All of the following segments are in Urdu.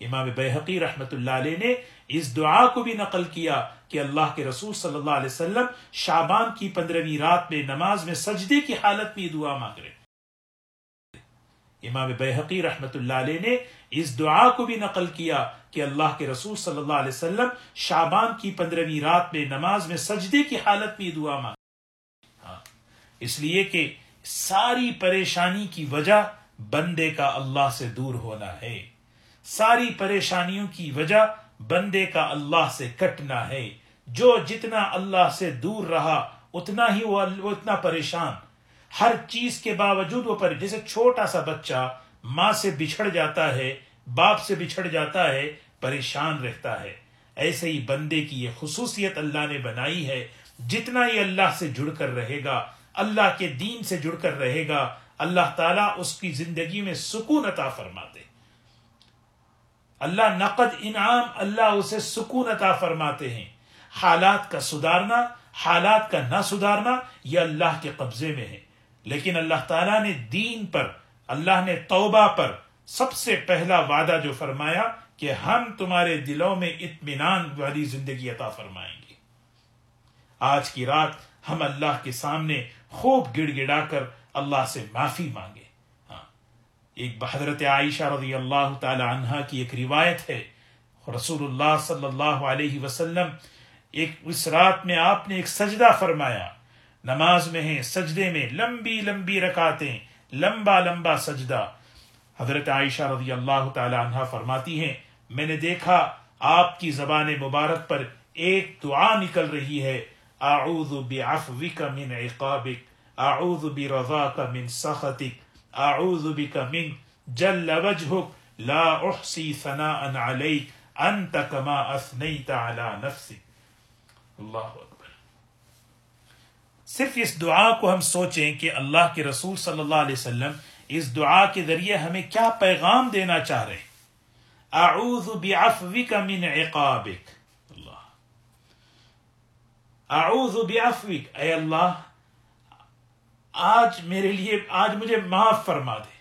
امام بحقی رحمت اللہ علیہ نے اس دعا کو بھی نقل کیا کہ اللہ کے رسول صلی اللہ علیہ وسلم شابان کی پندرہویں رات میں نماز میں سجدے کی حالت میں دعا مانگ رہے امام بحقی رحمت اللہ علیہ نے اس دعا کو بھی نقل کیا کہ اللہ کے رسول صلی اللہ علیہ وسلم شابان کی پندرہویں رات میں نماز میں سجدے کی حالت میں دعا مانگ ہاں اس لیے کہ ساری پریشانی کی وجہ بندے کا اللہ سے دور ہونا ہے۔ ساری پریشانیوں کی وجہ بندے کا اللہ سے کٹنا ہے۔ جو جتنا اللہ سے دور رہا، اتنا ہی وہ اتنا پریشان۔ ہر چیز کے باوجود وہ پر، جیسے چھوٹا سا بچہ ماں سے بچھڑ جاتا ہے، باپ سے بچھڑ جاتا ہے، پریشان رہتا ہے۔ ایسے ہی بندے کی یہ خصوصیت اللہ نے بنائی ہے۔ جتنا ہی اللہ سے جڑ کر رہے گا، اللہ کے دین سے جڑ کر رہے گا، اللہ تعالیٰ اس کی زندگی میں سکون عطا فرماتے۔ اللہ نقد انعام اللہ اسے سکون عطا فرماتے ہیں۔ حالات کا سدھارنا، حالات کا نہ سدھارنا یہ اللہ کے قبضے میں ہے۔ لیکن اللہ تعالیٰ نے دین پر، اللہ نے توبہ پر سب سے پہلا وعدہ جو فرمایا کہ ہم تمہارے دلوں میں اطمینان والی زندگی عطا فرمائیں گے۔ آج کی رات ہم اللہ کے سامنے خوب گڑ گڑا کر اللہ سے معافی مانگے ایک حضرت عائشہ رضی اللہ تعالی عنہ کی ایک روایت ہے۔ رسول اللہ صلی اللہ علیہ وسلم ایک اس رات میں آپ نے ایک سجدہ فرمایا۔ نماز میں ہیں، سجدے میں لمبی لمبی رکاتیں لمبا لمبا سجدہ۔ حضرت عائشہ رضی اللہ تعالی عنہ فرماتی ہیں، میں نے دیکھا آپ کی زبان مبارک پر ایک دعا نکل رہی ہے۔ اعوذ بعفوک من عقابک، اعوذ برضاک من سخطک۔ اعوذ بک من جل وجهک لا احصی ثناء علیک انت کما اثنیت علی نفسک اللہ اکبر۔ صرف اس دعا کو ہم سوچیں کہ اللہ کے رسول صلی اللہ علیہ وسلم اس دعا کے ذریعے ہمیں کیا پیغام دینا چاہ رہے ہیں؟ اعوذ بعفوک من عقابک۔ اللہ۔ اعوذ بعفوک۔ اے اللہ آج میرے لیے، آج مجھے معاف فرما دے۔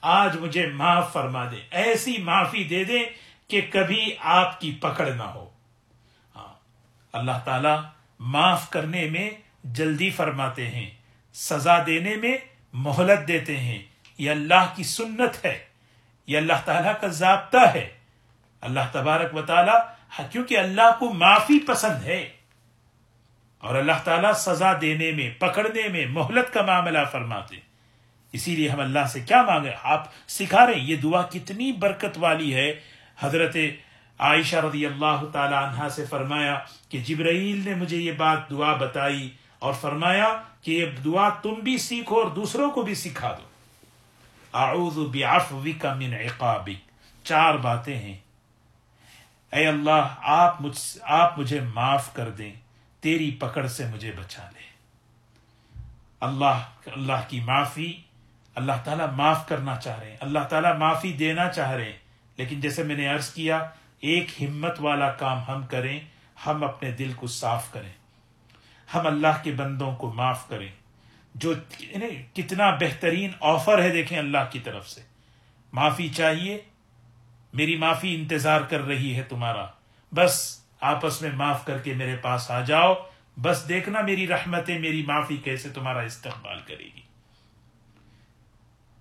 آج مجھے معاف فرما دے۔ ایسی معافی دے دے کہ کبھی آپ کی پکڑ نہ ہو۔ ہاں، اللہ تعالی معاف کرنے میں جلدی فرماتے ہیں، سزا دینے میں مہلت دیتے ہیں۔ یہ اللہ کی سنت ہے۔ یہ اللہ تعالیٰ کا ضابطہ ہے۔ اللہ تبارک و تعالیٰ ہاں، کیونکہ اللہ کو معافی پسند ہے۔ اور اللہ تعالیٰ سزا دینے میں، پکڑنے میں مہلت کا معاملہ فرماتے اسی لیے ہم اللہ سے کیا مانگے آپ سکھا رہے ہیں، یہ دعا کتنی برکت والی ہے۔ حضرت عائشہ رضی اللہ تعالی عنہ سے فرمایا کہ جبرائیل نے مجھے یہ بات دعا بتائی اور فرمایا کہ یہ دعا تم بھی سیکھو اور دوسروں کو بھی سکھا دو۔ اعوذ بعفوک من عقابک۔ چار باتیں ہیں۔ اے اللہ، آپ مجھ، آپ مجھے معاف کر دیں۔ تیری پکڑ سے مجھے بچا لے۔ اللہ اللہ کی معافی، اللہ تعالیٰ معاف کرنا چاہ رہے ہیں۔ اللہ تعالیٰ معافی دینا چاہ رہے ہیں۔ لیکن جیسے میں نے عرض کیا، ایک ہمت والا کام ہم کریں، ہم اپنے دل کو صاف کریں۔ ہم اللہ کے بندوں کو معاف کریں۔ جو یعنی کتنا بہترین آفر ہے دیکھیں اللہ کی طرف سے۔ معافی چاہیے، میری معافی انتظار کر رہی ہے تمہارا۔ بس آپس میں معاف کر کے میرے پاس آ جاؤ۔ بس دیکھنا میری رحمتیں، میری معافی کیسے تمہارا استقبال کرے گی۔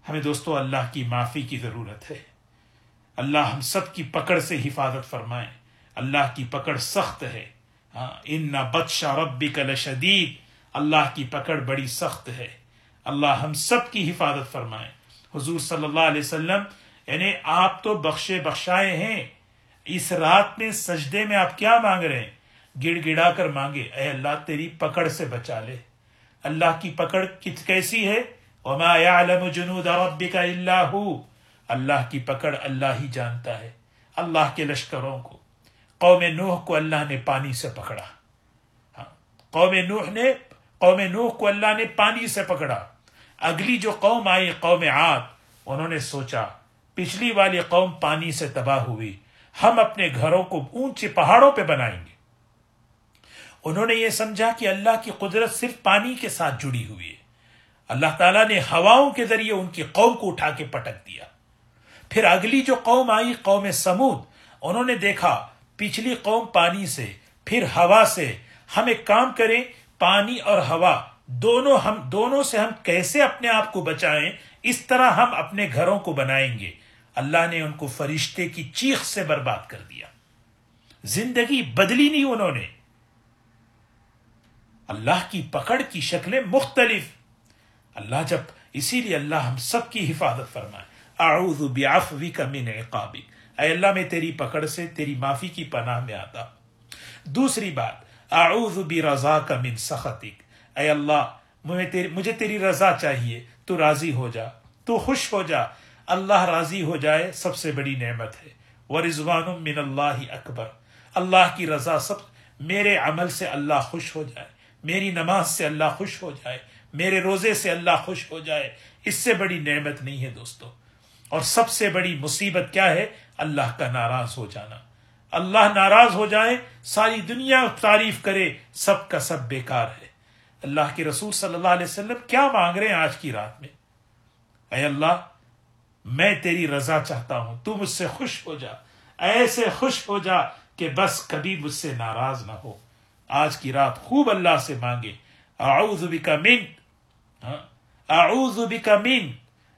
ہمیں دوستو، اللہ کی معافی کی ضرورت ہے۔ اللہ ہم سب کی پکڑ سے حفاظت فرمائے۔ اللہ کی پکڑ سخت ہے۔ ہاں ان بدشا ربی کا لشدید۔ اللہ کی پکڑ بڑی سخت ہے۔ اللہ ہم سب کی حفاظت فرمائے۔ حضور صلی اللہ علیہ وسلم یعنی آپ تو بخشے بخشائے ہیں۔ اس رات میں سجدے میں آپ کیا مانگ رہے ہیں؟ گڑ گڑا کر مانگے۔ اے اللہ، تیری پکڑ سے بچا لے۔ اللہ کی پکڑ کت کیسی ہے؟ وما يعلم جنود ربك الا هو۔ اللہ کی پکڑ اللہ ہی جانتا ہے، اللہ کے لشکروں کو۔ قوم نوح کو اللہ نے پانی سے پکڑا۔ ہاں قوم نوح نے قوم نوح کو اللہ نے پانی سے پکڑا۔ اگلی جو قوم آئی، قوم عاد، انہوں نے سوچا، پچھلی والی قوم پانی سے تباہ ہوئی۔ ہم اپنے گھروں کو اونچے پہاڑوں پہ بنائیں گے۔ انہوں نے یہ سمجھا کہ اللہ کی قدرت صرف پانی کے ساتھ جڑی ہوئی ہے۔ اللہ تعالیٰ نے ہواؤں کے ذریعے ان کی قوم کو اٹھا کے پٹک دیا۔ پھر اگلی جو قوم آئی، قوم سمود، انہوں نے دیکھا، پچھلی قوم پانی سے، پھر ہوا سے۔ ہم ایک کام کریں، پانی اور ہوا، دونوں ہم، دونوں سے ہم کیسے اپنے آپ کو بچائیں؟ اس طرح ہم اپنے گھروں کو بنائیں گے۔ اللہ نے ان کو فرشتے کی چیخ سے برباد کر دیا۔ زندگی بدلی نہیں انہوں نے۔ اللہ کی پکڑ کی شکلیں مختلف۔ اللہ جب اسی لیے اللہ ہم سب کی حفاظت فرمائے۔ اعوذ بعفوک من عقابک۔ اے اللہ، میں تیری پکڑ سے تیری معافی کی پناہ میں آتا دوسری بات، اعوذ برضاک من سخطک۔ اے اللہ مجھے تیری رضا چاہیے۔ تو راضی ہو جا، تو خوش ہو جا۔ اللہ راضی ہو جائے سب سے بڑی نعمت ہے۔ ورضوان من اللہ اکبر اللہ کی رضا سب میرے عمل سے اللہ خوش ہو جائے، میری نماز سے اللہ خوش ہو جائے، میرے روزے سے اللہ خوش ہو جائے۔ اس سے بڑی نعمت نہیں ہے دوستو۔ اور سب سے بڑی مصیبت کیا ہے؟ اللہ کا ناراض ہو جانا۔ اللہ ناراض ہو جائے، ساری دنیا تعریف کرے، سب کا سب بیکار ہے۔ اللہ کے رسول صلی اللہ علیہ وسلم کیا مانگ رہے ہیں آج کی رات میں؟ اے اللہ میں تیری رضا چاہتا ہوں، تو مجھ سے خوش ہو جا۔ ایسے خوش ہو جا کہ بس کبھی مجھ سے ناراض نہ ہو۔ آج کی رات خوب اللہ سے مانگے۔ اعوذ بک من ہاں؟ اعوذ بک من۔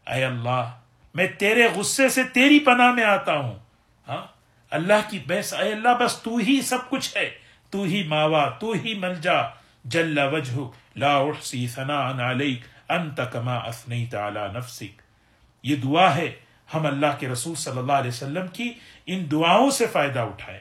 اے اللہ، میں تیرے غصے سے تیری پناہ میں آتا ہوں ہاں؟ اللہ کی بس اے اللہ، بس تو ہی سب کچھ ہے۔ تو ہی ماوا، تو ہی ملجا۔ جل وجہ لا احسی ثناء علیک، انت کما اثنیت علی نفسک۔ یہ دعا ہے ہم اللہ کے رسول صلی اللہ علیہ وسلم کی ان دعاؤں سے فائدہ اٹھائیں